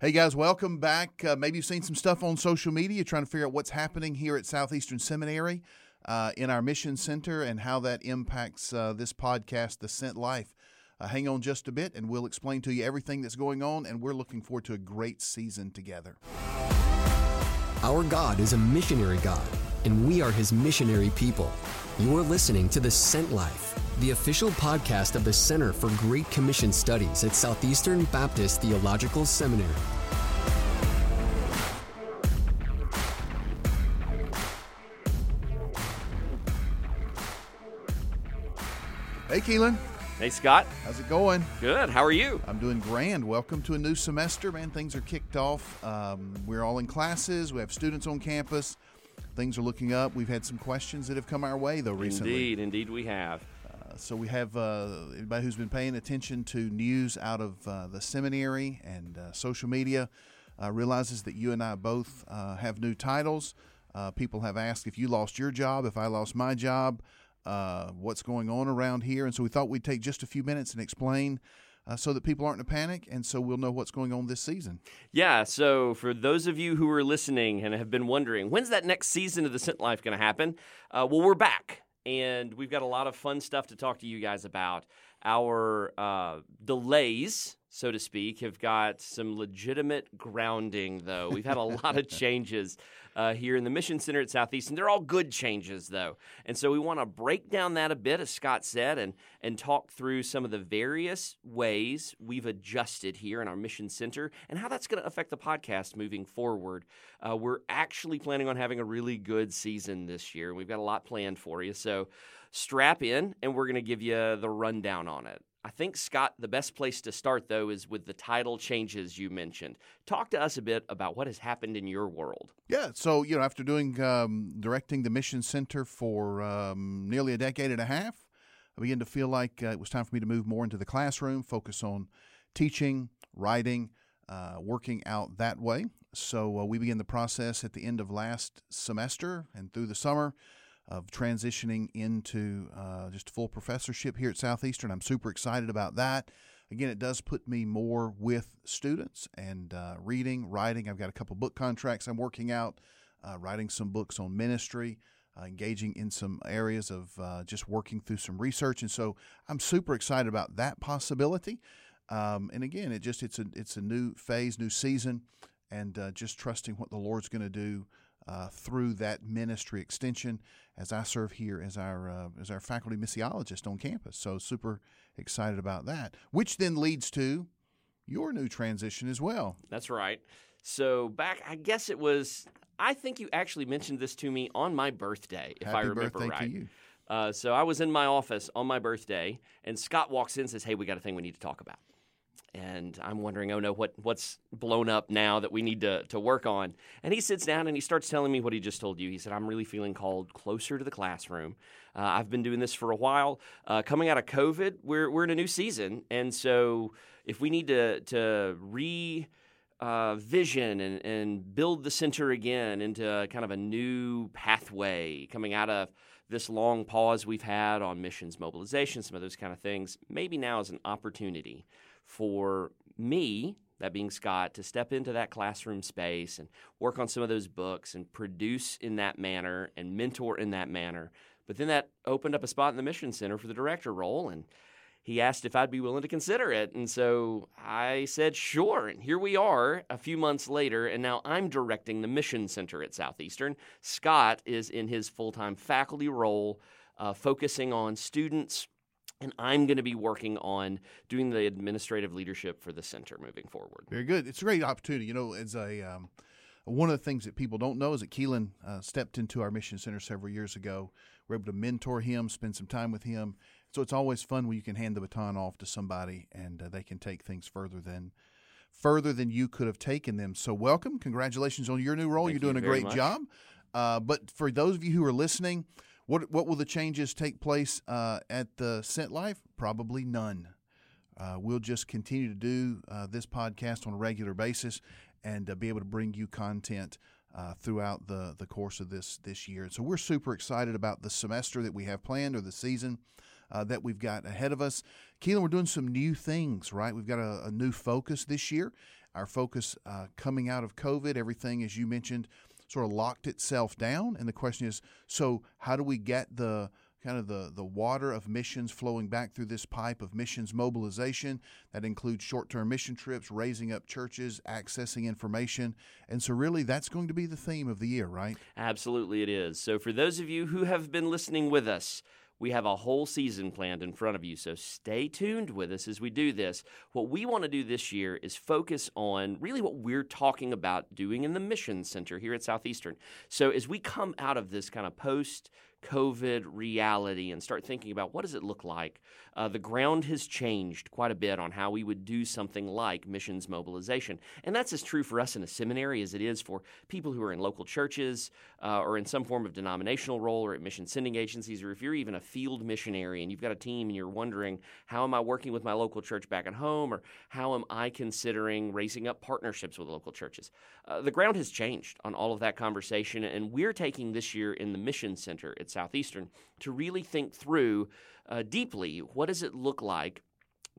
Hey guys, welcome back. Uh, maybe you've seen some stuff on social media trying to figure out what's happening here at Southeastern Seminary uh, in our mission center and how that impacts uh, this podcast, The Sent Life. Uh, hang on just a bit and we'll explain to you everything that's going on, and we're looking forward to a great season together. Our God is a missionary God, and we are his missionary people. You're listening to The Sent Life, the official podcast of the Center for Great Commission Studies at Southeastern Baptist Theological Seminary. Hey, Keelan. Hey, Scott. How's it going? Good. How are you? I'm doing grand. Welcome to a new semester, man. Things are kicked off. Um, we're all in classes. We have students on campus. Things are looking up. We've had some questions that have come our way, though, recently. Indeed, indeed, we have. Uh, so we have uh, anybody who's been paying attention to news out of uh, the seminary and uh, social media uh, realizes that you and I both uh, have new titles. people have asked if you lost your job, if I lost my job, what's going on around here, and so we thought we'd take just a few minutes and explain. Uh, so that people aren't in a panic and so we'll know what's going on this season. Yeah, so for those of you who are listening and have been wondering, when's that next season of The Sent Life going to happen? Uh, well, we're back and we've got a lot of fun stuff to talk to you guys about. Our uh, delays, so to speak, have got some legitimate grounding, though. We've had a lot of changes uh, here in the Mission Center at Southeast, and they're all good changes, though. And so we want to break down that a bit, as Scott said, and, and talk through some of the various ways we've adjusted here in our Mission Center and how that's going to affect the podcast moving forward. Uh, we're actually planning on having a really good season this year. We've got a lot planned for you. So strap in, and we're going to give you the rundown on it. I think, Scott, the best place to start, though, is with the title changes you mentioned. Talk to us a bit about what has happened in your world. Yeah, so, you know, after doing um, directing the Mission Center for um, nearly a decade and a half, I began to feel like uh, it was time for me to move more into the classroom, focus on teaching, writing, uh, working out that way. So uh, we began the process at the end of last semester and through the summer of transitioning into uh, just full professorship here at Southeastern. I'm super excited about that. Again, it does put me more with students and uh, reading, writing. I've got a couple book contracts I'm working out, uh, writing some books on ministry, uh, engaging in some areas of uh, just working through some research, and so I'm super excited about that possibility. Um, and again, it just it's a it's a new phase, new season, and uh, just trusting what the Lord's going to do uh, through that ministry extension as I serve here as our uh, as our faculty missiologist on campus. So super excited about that, which then leads to your new transition as well. That's right. So back, I guess it was. I think you actually mentioned this to me on my birthday, if Happy I remember birthday right. to you. Uh, so I was in my office on my birthday, and Scott walks in and says, "Hey, we got a thing we need to talk about." And I'm wondering, oh no, what what's blown up now that we need to to work on? And he sits down and he starts telling me what he just told you. He said, I'm really feeling called closer to the classroom. Uh, I've been doing this for a while. Uh, coming out of COVID, we're we're in a new season, and so if we need to to re uh, vision and, and build the center again into kind of a new pathway coming out of this long pause we've had on missions mobilization, some of those kind of things. Maybe now is an opportunity for me, that being Scott, to step into that classroom space and work on some of those books and produce in that manner and mentor in that manner. But then that opened up a spot in the Mission Center for the director role, and he asked if I'd be willing to consider it. And so I said, sure. And here we are a few months later, and now I'm directing the Mission Center at Southeastern. Scott is in his full time faculty role, uh, focusing on students and I'm going to be working on doing the administrative leadership for the center moving forward. Very good. It's a great opportunity. You know, as a um, one of the things that people don't know is that Keelan uh, stepped into our mission center several years ago. We're able to mentor him, spend some time with him. So it's always fun when you can hand the baton off to somebody and uh, they can take things further than further than you could have taken them. So welcome, congratulations on your new role. Thank You're doing you a great much. job. Uh, but for those of you who are listening, what what will the changes take place uh, at the Sent Life? Probably none. Uh, we'll just continue to do uh, this podcast on a regular basis and uh, be able to bring you content uh, throughout the the course of this this year. So we're super excited about the semester that we have planned or the season. Uh, that we've got ahead of us. Keelan, we're doing some new things, right? We've got a, a new focus this year. our focus coming out of COVID. Everything, as you mentioned, sort of locked itself down. And the question is so, how do we get the kind of the, the water of missions flowing back through this pipe of missions mobilization that includes short-term mission trips raising up churches accessing information? And so really that's going to be the theme of the year right? Absolutely it is. So for those of you who have been listening with us we have a whole season planned in front of you, so stay tuned with us as we do this. What we want to do this year is focus on really what we're talking about doing in the Mission Center here at Southeastern. So, as we come out of this kind of post COVID reality and start thinking about what does it look like, uh, the ground has changed quite a bit on how we would do something like missions mobilization. And that's as true for us in a seminary as it is for people who are in local churches uh, or in some form of denominational role or at mission sending agencies, or if you're even a field missionary and you've got a team and you're wondering, how am I working with my local church back at home, or how am I considering raising up partnerships with local churches? Uh, the ground has changed on all of that conversation, and we're taking this year in the Mission Center at Southeastern to really think through uh, deeply what does it look like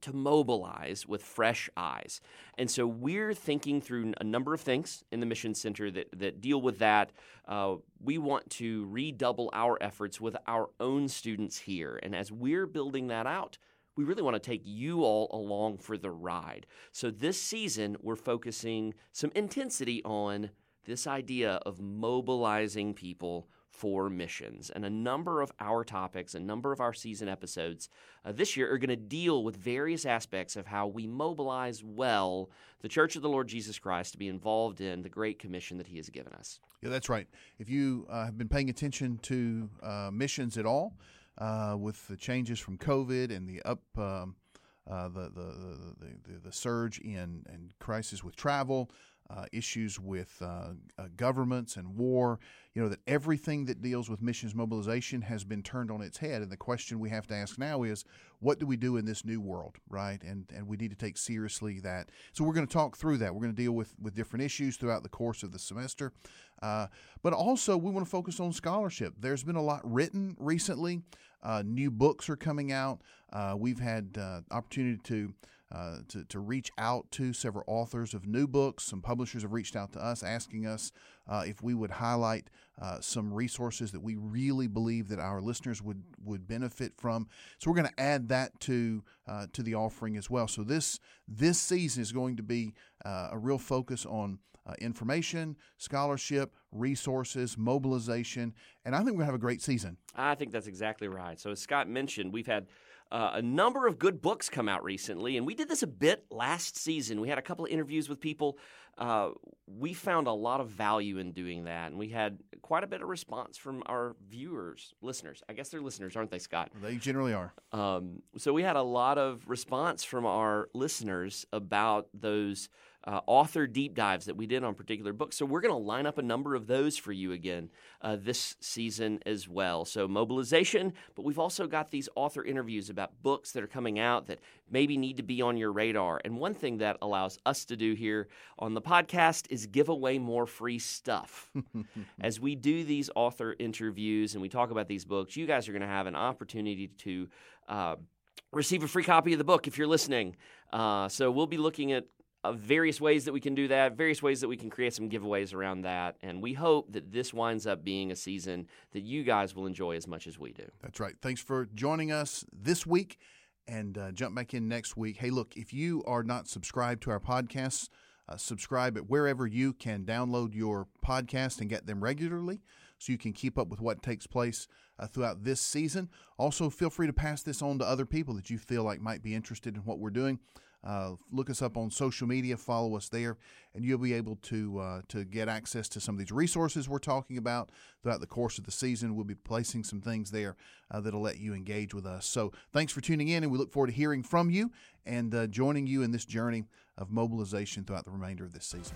to mobilize with fresh eyes. And so we're thinking through a number of things in the Mission Center that, that deal with that. Uh, we want to redouble our efforts with our own students here. And as we're building that out, we really want to take you all along for the ride. So this season, we're focusing some intensity on this idea of mobilizing people for missions. And a number of our topics, a number of our season episodes uh, this year are going to deal with various aspects of how we mobilize well the Church of the Lord Jesus Christ to be involved in the Great Commission that He has given us. Yeah, that's right. If you uh, have been paying attention to uh, missions at all, uh, with the changes from COVID and the up. Um, uh, the, the, the, the, the surge in, in crisis with travel, uh, issues with uh, uh, governments and war, you know, that everything that deals with missions mobilization has been turned on its head. And the question we have to ask now is, what do we do in this new world, right? And and we need to take seriously that. So we're going to talk through that. We're going to deal with with different issues throughout the course of the semester, uh, but also we want to focus on scholarship. There's been a lot written recently. Uh, new books are coming out. Uh, we've had opportunity to uh, to, to reach out to several authors of new books. Some publishers have reached out to us asking us uh, if we would highlight uh, some resources that we really believe that our listeners would, would benefit from. So we're going to add that to uh, to the offering as well. So this this season is going to be uh, a real focus on information, scholarship, resources, mobilization, and I think we're going to have a great season. I think that's exactly right. So, as Scott mentioned, we've had uh, a number of good books come out recently, and we did this a bit last season. We had a couple of interviews with people. Uh, we found a lot of value in doing that, and we had quite a bit of response from our viewers, listeners. I guess they're listeners, aren't they, Scott? They generally are. Um, so we had a lot of response from our listeners about those uh, author deep dives that we did on particular books. So we're going to line up a number of those for you again uh, this season as well. So mobilization, but we've also got these author interviews about books that are coming out that maybe need to be on your radar. And one thing that allows us to do here on the podcast is give away more free stuff. As we do these author interviews and we talk about these books, you guys are going to have an opportunity to. Uh, receive a free copy of the book if you're listening. Uh, so we'll be looking at uh, various ways that we can do that, various ways that we can create some giveaways around that. And we hope that this winds up being a season that you guys will enjoy as much as we do. That's right. Thanks for joining us this week and uh, jump back in next week. Hey, look, if you are not subscribed to our podcasts, uh, subscribe at wherever you can download your podcast and get them regularly so you can keep up with what takes place uh, throughout this season. Also, feel free to pass this on to other people that you feel like might be interested in what we're doing. Uh, look us up on social media, follow us there, and you'll be able to uh, to get access to some of these resources we're talking about throughout the course of the season. We'll be placing some things there uh, that'll let you engage with us. So thanks for tuning in, and we look forward to hearing from you and uh, joining you in this journey of mobilization throughout the remainder of this season.